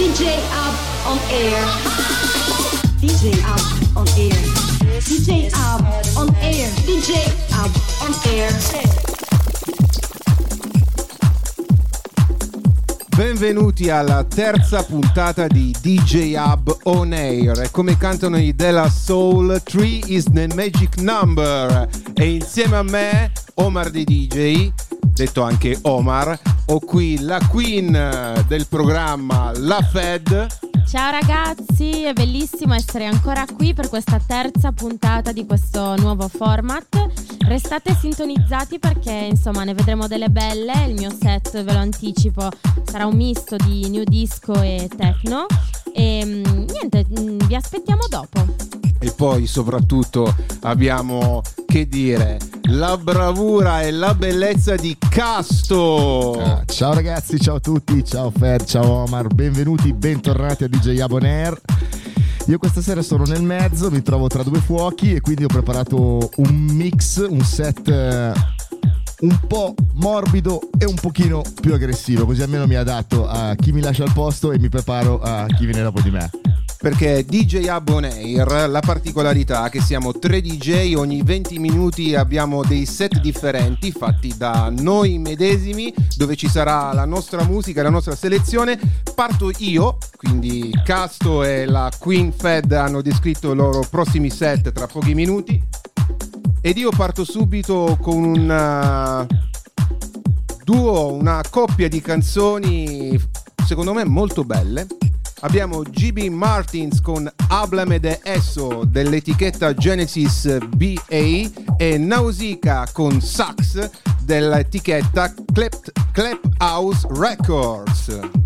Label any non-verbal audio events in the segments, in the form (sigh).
DJ Ab on air. DJ Ab on air. DJ Ab on air. DJ Ab on air. Benvenuti alla terza puntata di DJ Hub On Air e come cantano i Della Soul 3 is the magic number e insieme a me Omar di DJ detto anche Omar ho qui la queen del programma La Fed Ciao ragazzi, è bellissimo essere ancora qui per questa terza puntata di questo nuovo format. Restate sintonizzati perché insomma ne vedremo delle belle, il mio set ve lo anticipo sarà un misto di new disco e techno e mm, niente, mm, vi aspettiamo dopo. E poi soprattutto abbiamo che dire la bravura e la bellezza di Casto Ah, ciao ragazzi, ciao a tutti, ciao Fed, ciao Omar, benvenuti, bentornati a DJ Abonair. Io questa sera sono nel mezzo, mi trovo tra due fuochi e quindi ho preparato un mix, un set eh, un po' morbido e un pochino più aggressivo, così almeno mi adatto a chi mi lascia al posto e mi preparo a chi viene dopo di me. Perché DJ Hub On Air, la particolarità è che siamo tre DJ, ogni 20 minuti abbiamo dei set differenti fatti da noi medesimi, dove ci sarà la nostra musica, la nostra selezione. Parto io, quindi Casto e la Queen Fed hanno descritto i loro prossimi set tra pochi minuti. Ed io parto subito con un duo, una coppia di canzoni secondo me molto belle. Abbiamo GB Martins con Hablame de Eso dell'etichetta Genesis BA e Nausicaa con Sax dell'etichetta Clap House Records.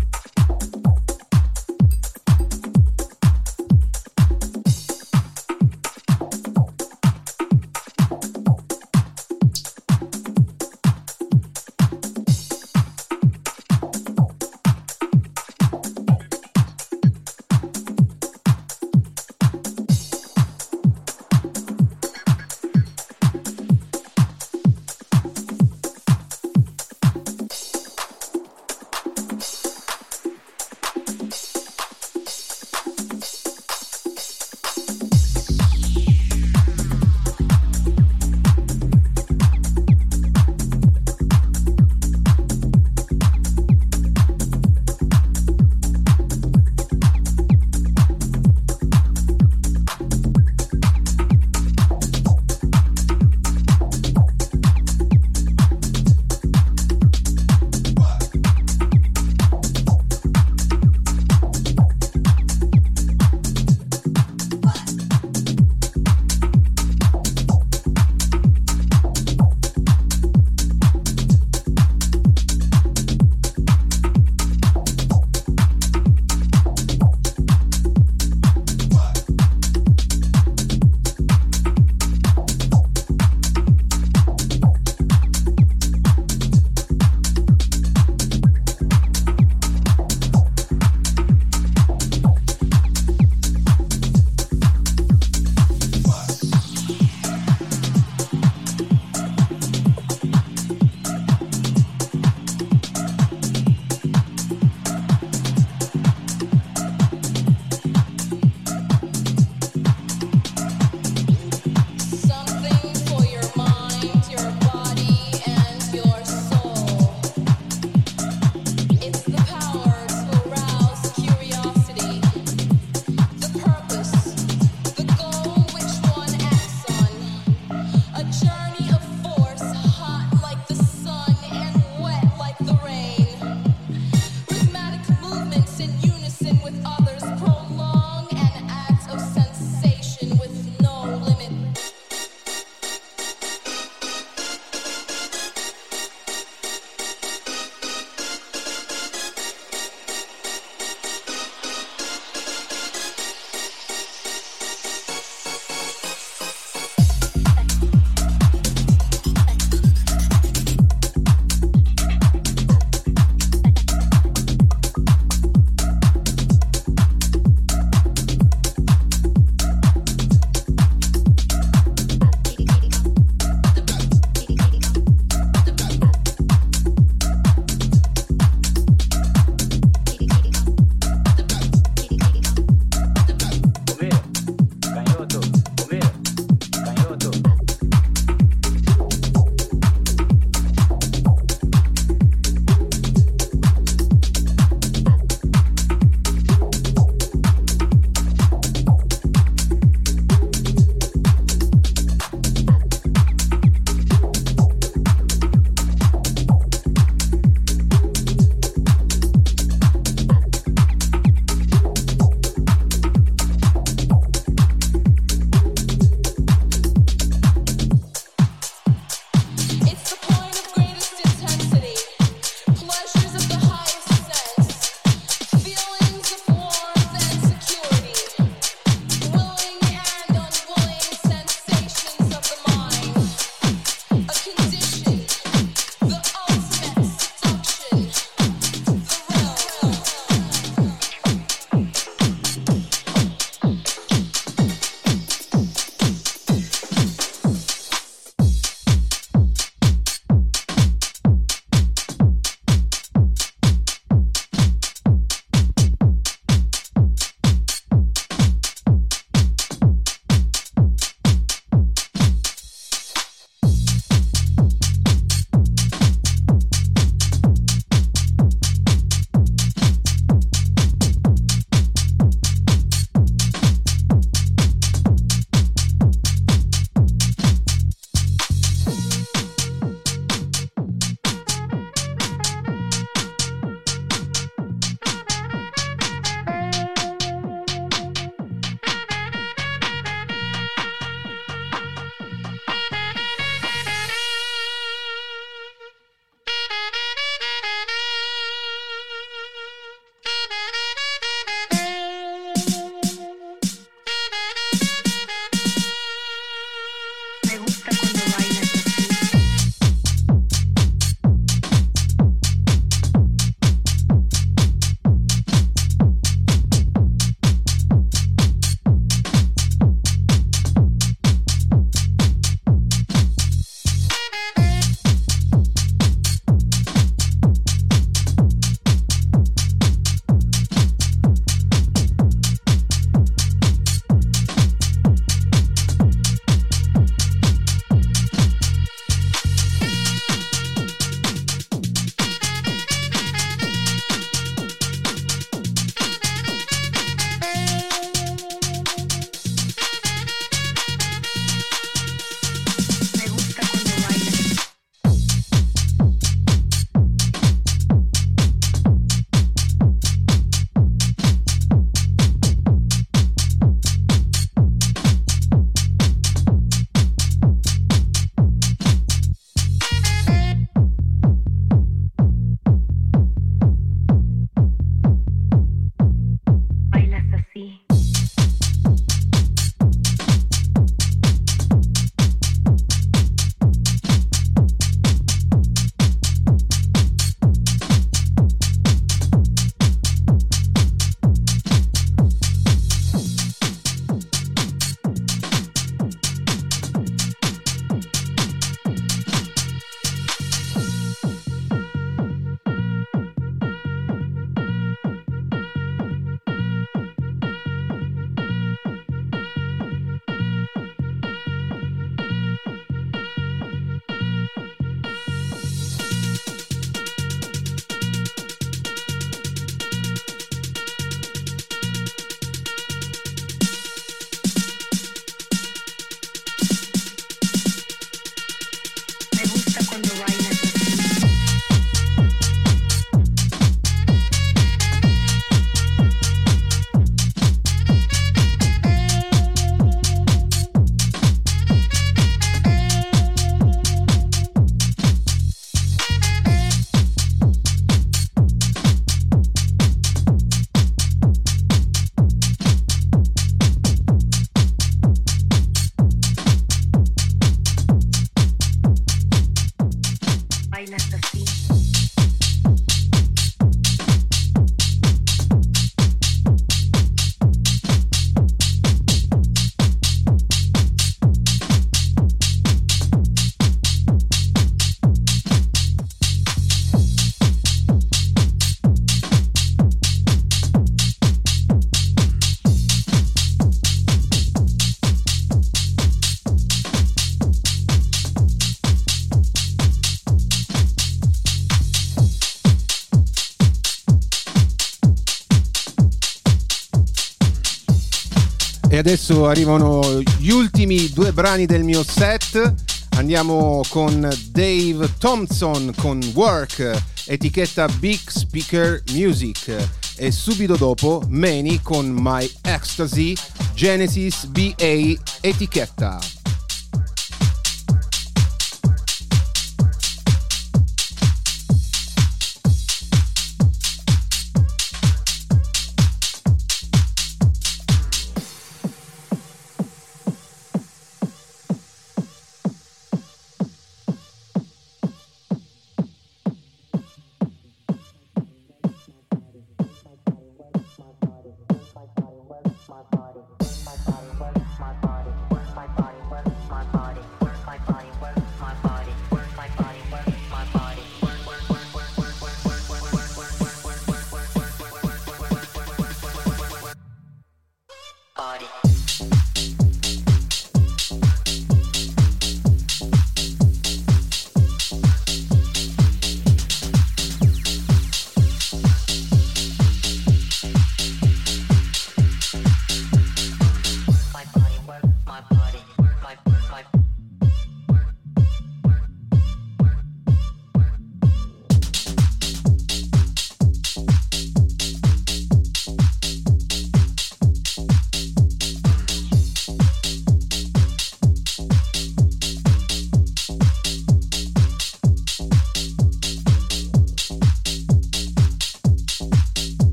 Adesso arrivano gli ultimi due brani del mio set. Andiamo con Dave Thompson con Work, etichetta Big Speaker Music. E subito dopo Many con My Ecstasy, Genesis BA etichetta.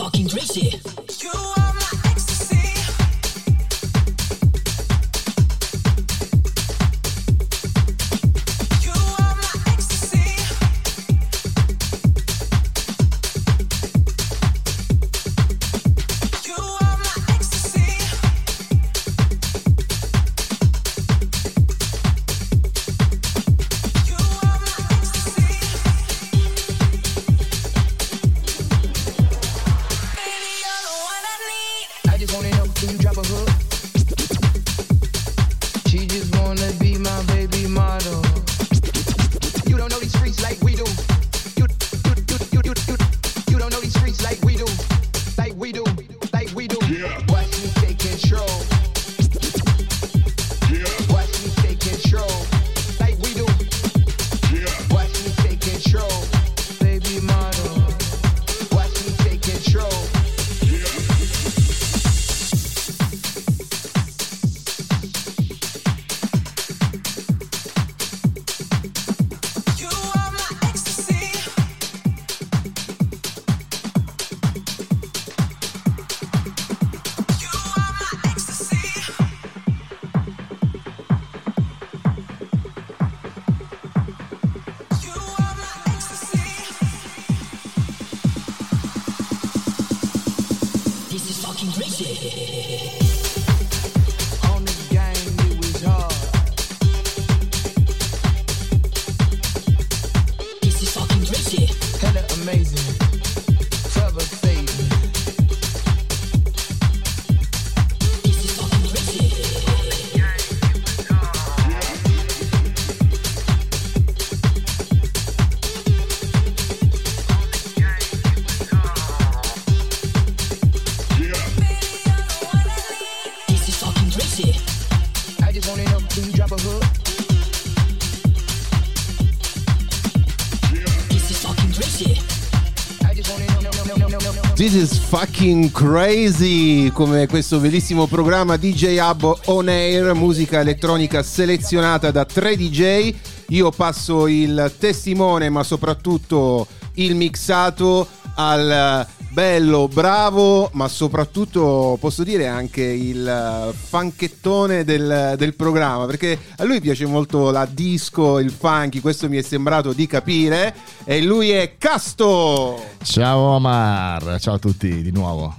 fucking crazy. Fucking crazy come questo bellissimo programma DJ Hub On Air, musica elettronica selezionata da 3 DJ. Io passo il testimone, ma soprattutto il mixato al bello, bravo, ma soprattutto posso dire anche il funkettone del, del programma, perché a lui piace molto la disco, il funky, questo mi è sembrato di capire, e lui è Casto! Ciao Omar, ciao a tutti di nuovo.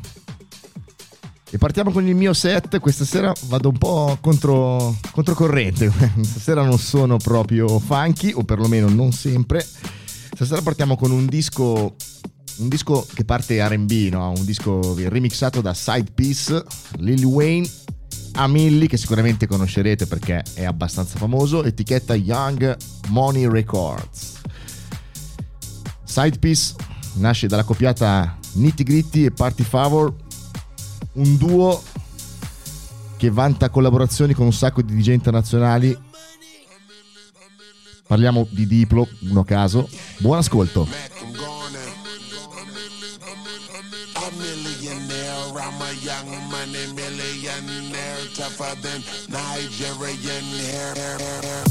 E partiamo con il mio set. Questa sera vado un po' contro, controcorrente. (laughs) Stasera non sono proprio funky, o perlomeno non sempre. Stasera partiamo con un disco. Un disco che parte RB, no? un disco remixato da Side Piece, Lil Wayne, a Milli, che sicuramente conoscerete perché è abbastanza famoso, etichetta Young Money Records. Side Piece nasce dalla coppiata Nitty Gritty e Party Favor, un duo che vanta collaborazioni con un sacco di DJ internazionali. Parliamo di Diplo, uno caso. Buon ascolto. Southern Nigerian hair. hair, hair.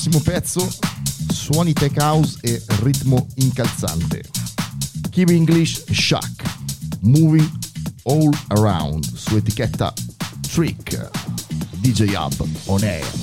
Prossimo pezzo, suoni tech house e ritmo incalzante. Kiwi English Shock, Moving All Around, su etichetta Trick, DJ Hub On Air.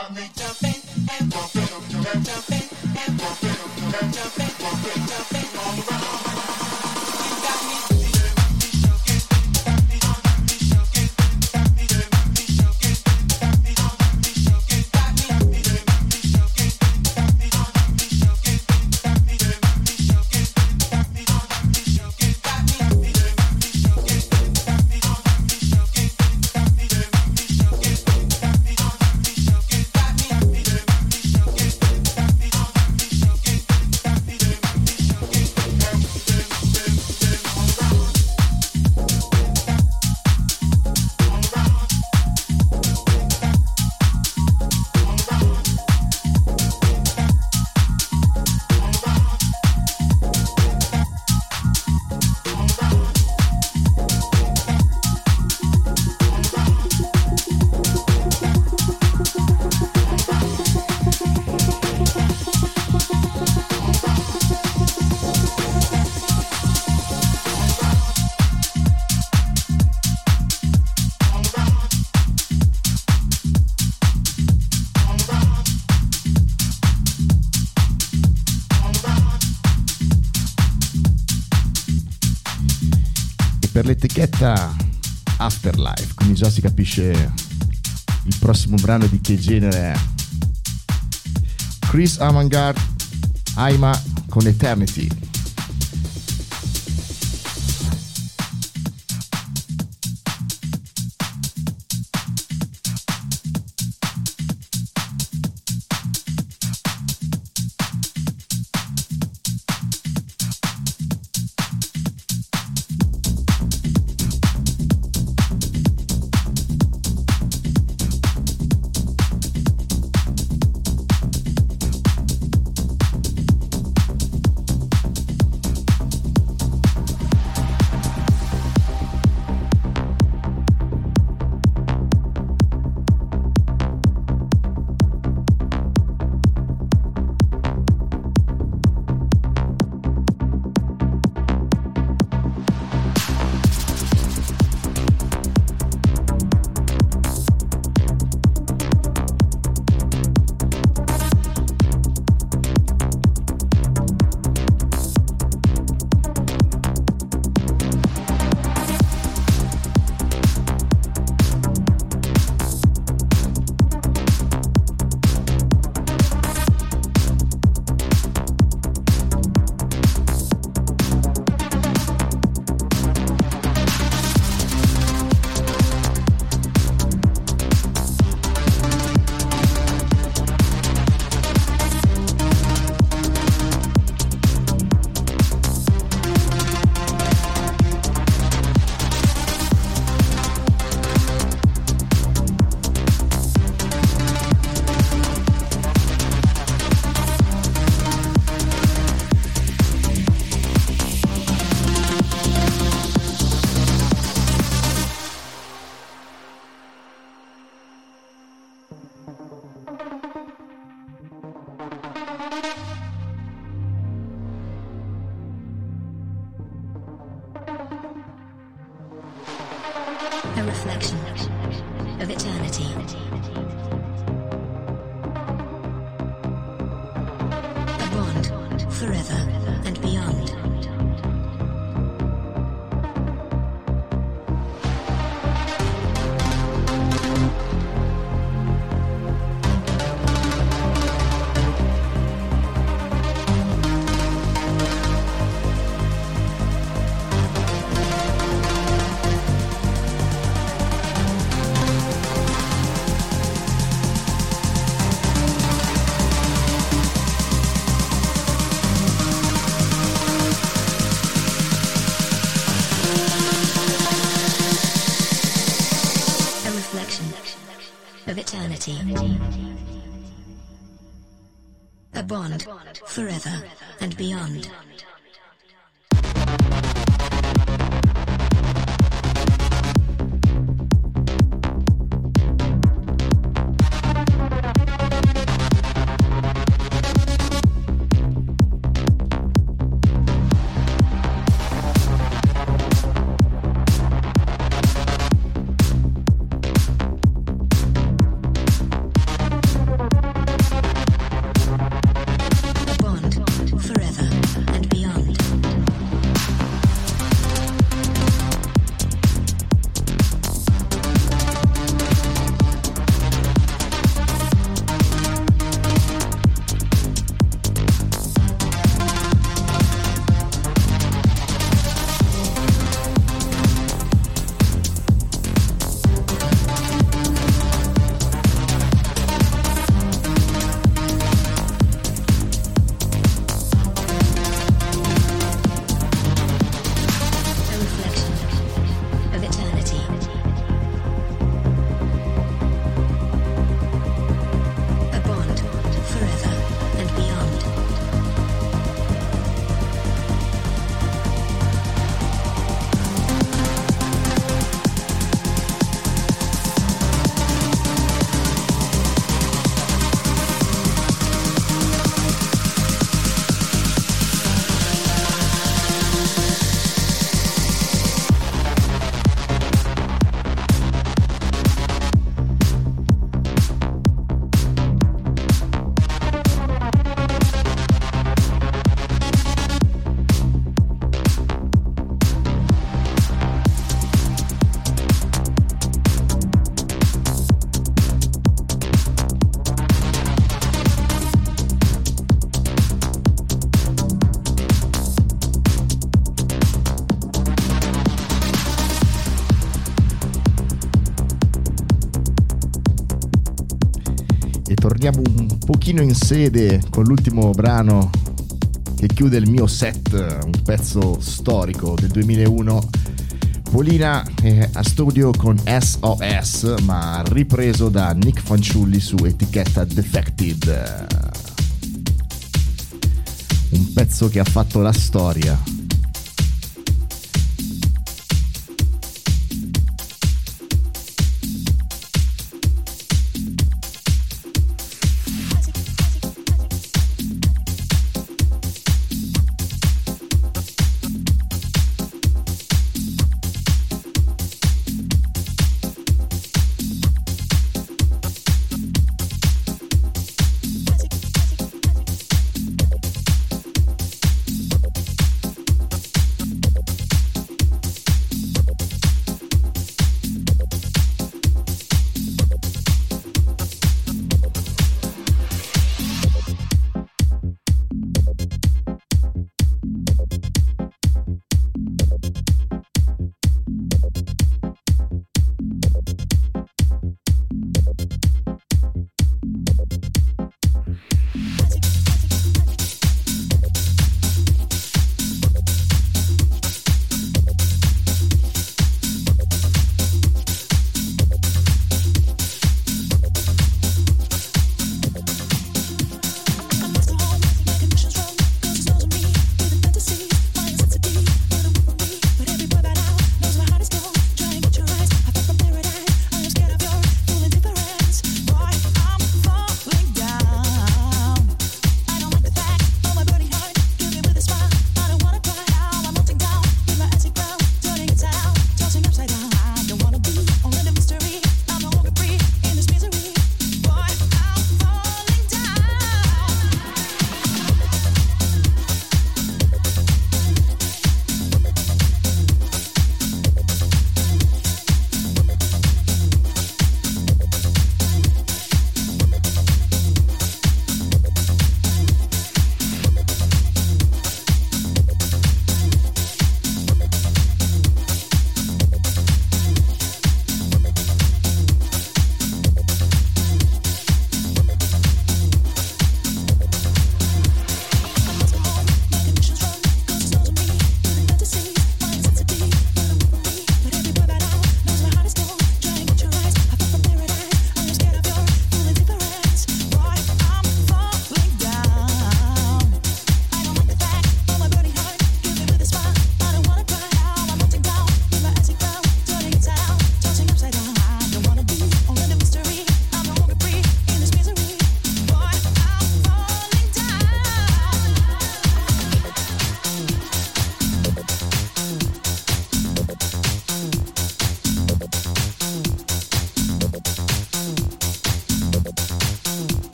got me jumping and jumping, jumping and jumping, jumping. L'etichetta Afterlife, quindi già si capisce il prossimo brano di che genere è. Chris Avantgarde, Aima con Eternity. Forever pochino in sede con l'ultimo brano che chiude il mio set, un pezzo storico del 2001. Polina è a studio con SOS, ma ripreso da Nick Fanciulli su etichetta Defected. Un pezzo che ha fatto la storia.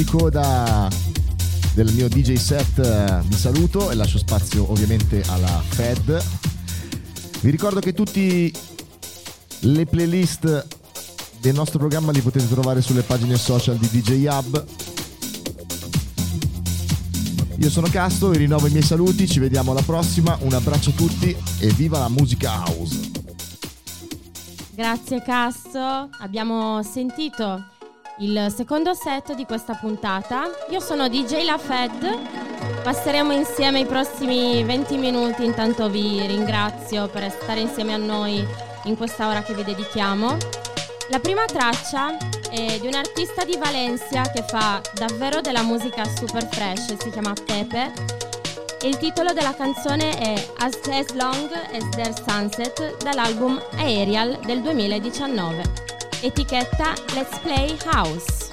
Di coda del mio DJ set eh, vi saluto e lascio spazio ovviamente alla Fed. Vi ricordo che tutti le playlist del nostro programma li potete trovare sulle pagine social di DJ Hub. Io sono Casto, vi rinnovo i miei saluti, ci vediamo alla prossima, un abbraccio a tutti e viva la musica house! Grazie Casto, abbiamo sentito il secondo set di questa puntata. Io sono DJ La Fed, passeremo insieme i prossimi 20 minuti, intanto vi ringrazio per stare insieme a noi in questa ora che vi dedichiamo. La prima traccia è di un artista di Valencia che fa davvero della musica super fresh, si chiama Pepe. Il titolo della canzone è As, as Long as There's Sunset dall'album Aerial del 2019. Etichetta Let's Play House.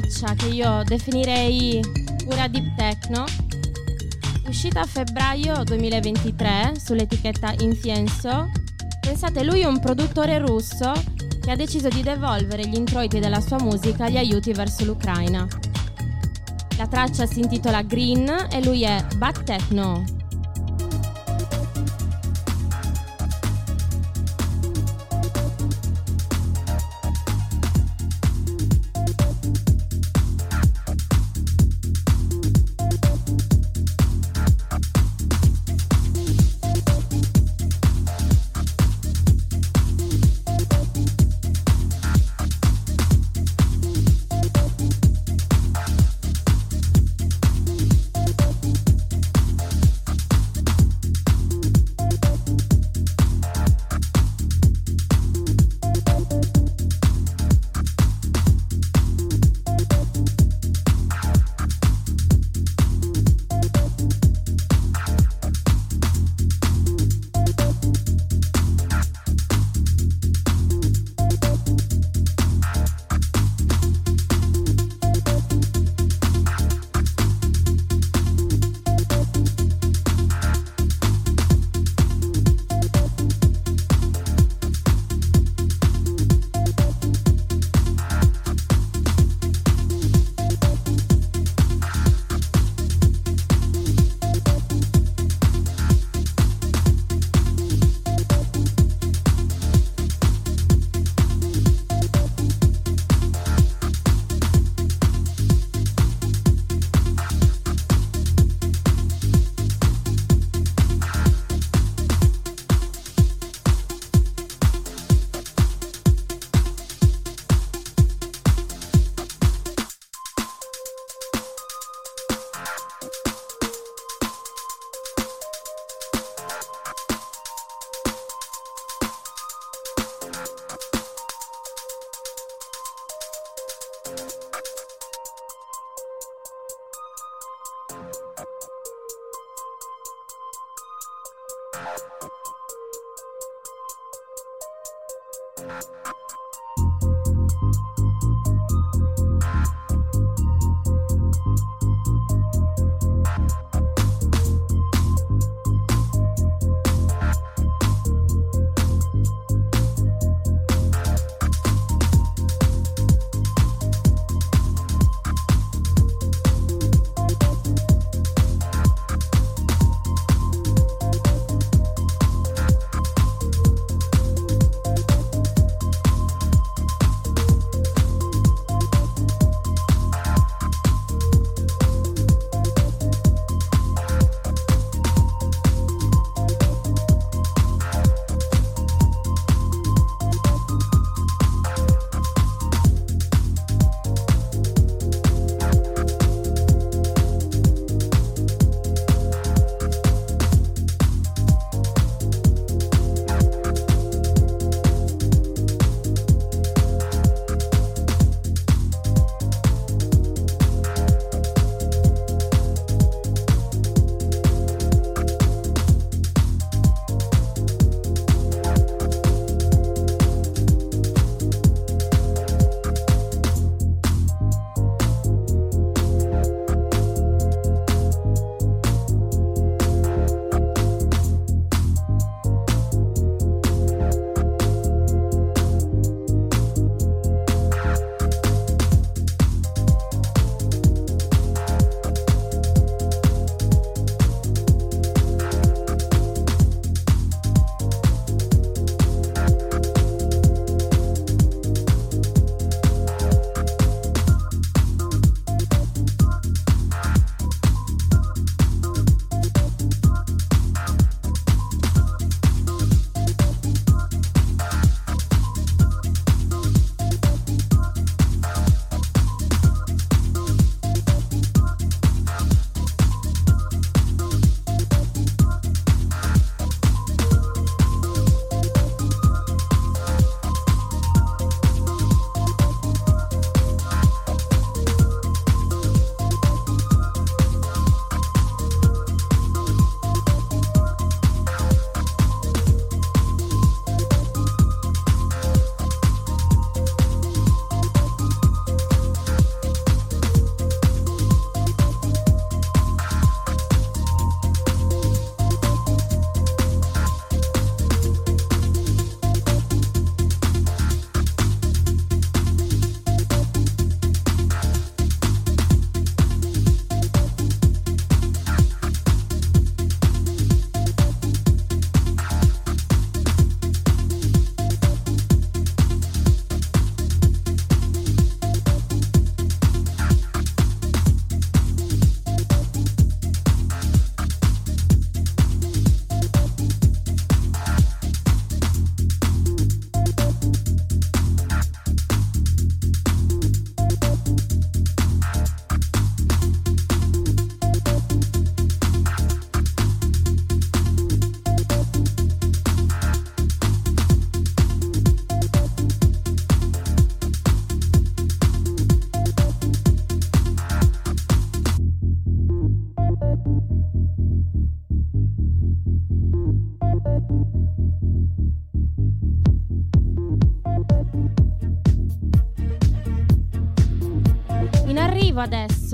Traccia che io definirei pura deep techno, uscita a febbraio 2023 sull'etichetta Incienso. Pensate, lui è un produttore russo che ha deciso di devolvere gli introiti della sua musica agli aiuti verso l'Ucraina. La traccia si intitola Green e lui è Bad Techno. you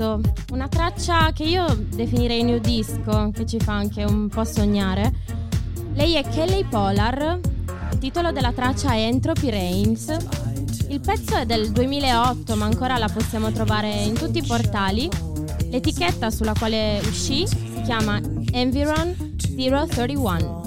adesso, una traccia che io definirei new disco, che ci fa anche un po' sognare. Lei è Kelly Polar, il titolo della traccia è Entropy Reigns. Il pezzo è del 2008, ma ancora la possiamo trovare in tutti i portali. L'etichetta sulla quale uscì si chiama Environ 031.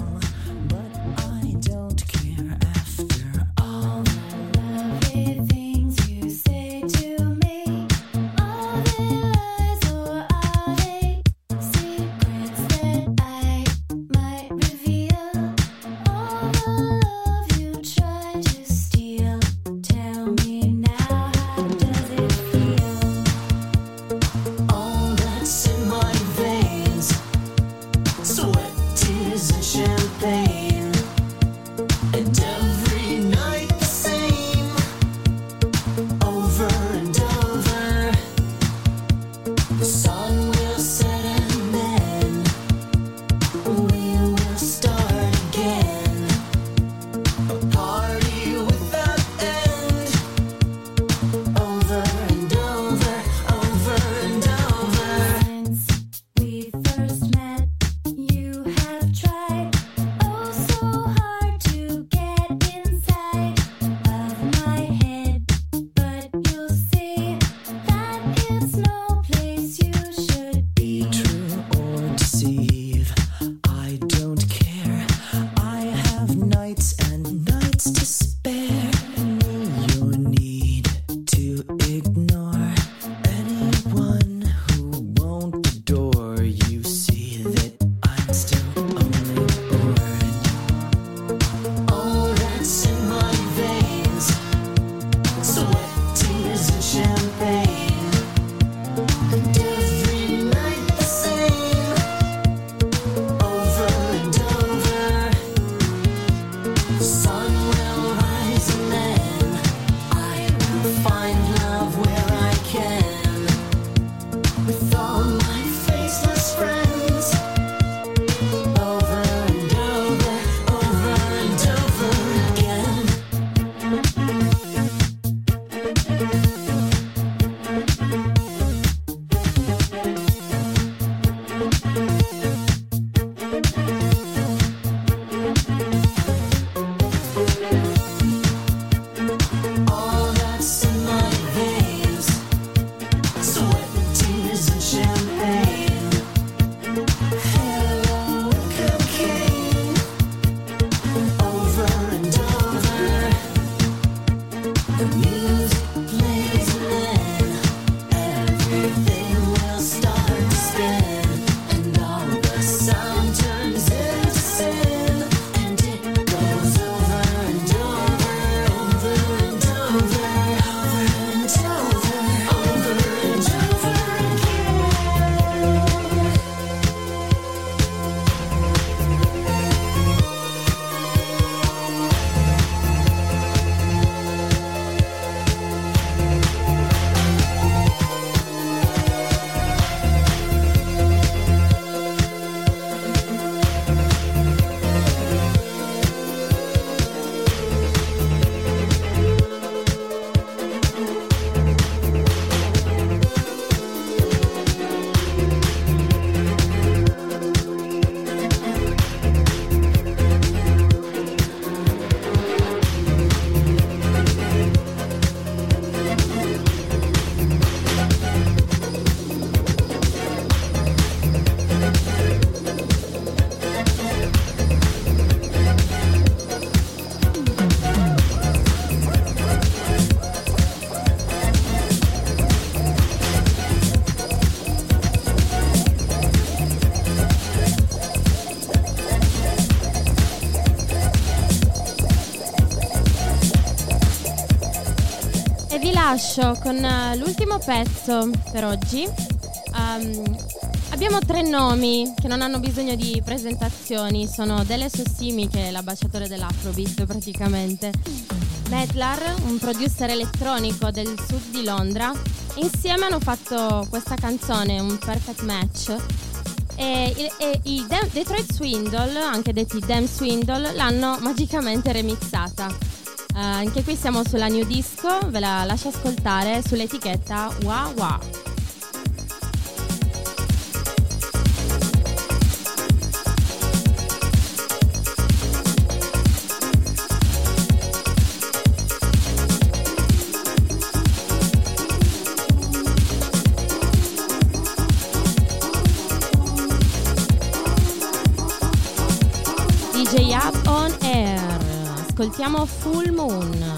Lascio con eh, l'ultimo pezzo per oggi. Ehm, abbiamo tre nomi che non hanno bisogno di presentazioni, sono Dele Sossimi che è l'ambasciatore dell'Afrobeat praticamente, Medlar, un producer elettronico del sud di Londra, insieme hanno fatto questa canzone, un perfect match. E, e- e i Dem- Detroit Swindle, anche detti Damn Swindle, l'hanno magicamente remixata. Eh, anche qui siamo sulla new disco, ve la lascio ascoltare sull'etichetta Wah Wah. Ascoltiamo Full Moon.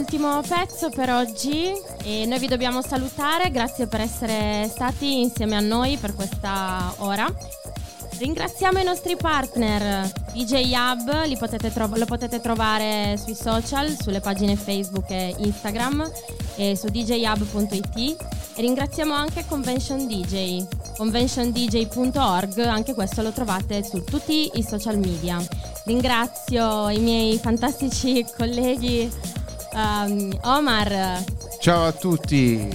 L'ultimo pezzo per oggi e noi vi dobbiamo salutare, grazie per essere stati insieme a noi per questa ora. Ringraziamo i nostri partner DJ Hub, potete tro- lo potete trovare sui social, sulle pagine Facebook e Instagram e su djhub.it e ringraziamo anche Convention DJ, conventiondj.org, anche questo lo trovate su tutti i social media. Ringrazio i miei fantastici (laughs) colleghi um, Omar Ciao a tutti.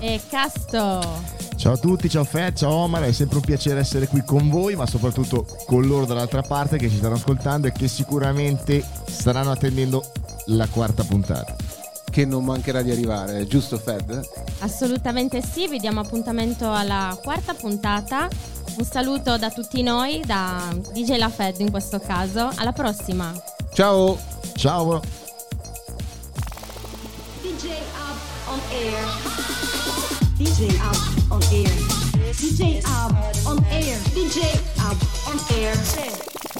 e Casto. Ciao a tutti, ciao Fed, ciao Omar, è sempre un piacere essere qui con voi, ma soprattutto con loro dall'altra parte che ci stanno ascoltando e che sicuramente staranno attendendo la quarta puntata. Che non mancherà di arrivare, giusto Fed? Assolutamente sì, vi diamo appuntamento alla quarta puntata. Un saluto da tutti noi, da DJ La Fed in questo caso. Alla prossima! Ciao. Ciao. DJ Ab on air. DJ Ab on air. DJ Ab on air.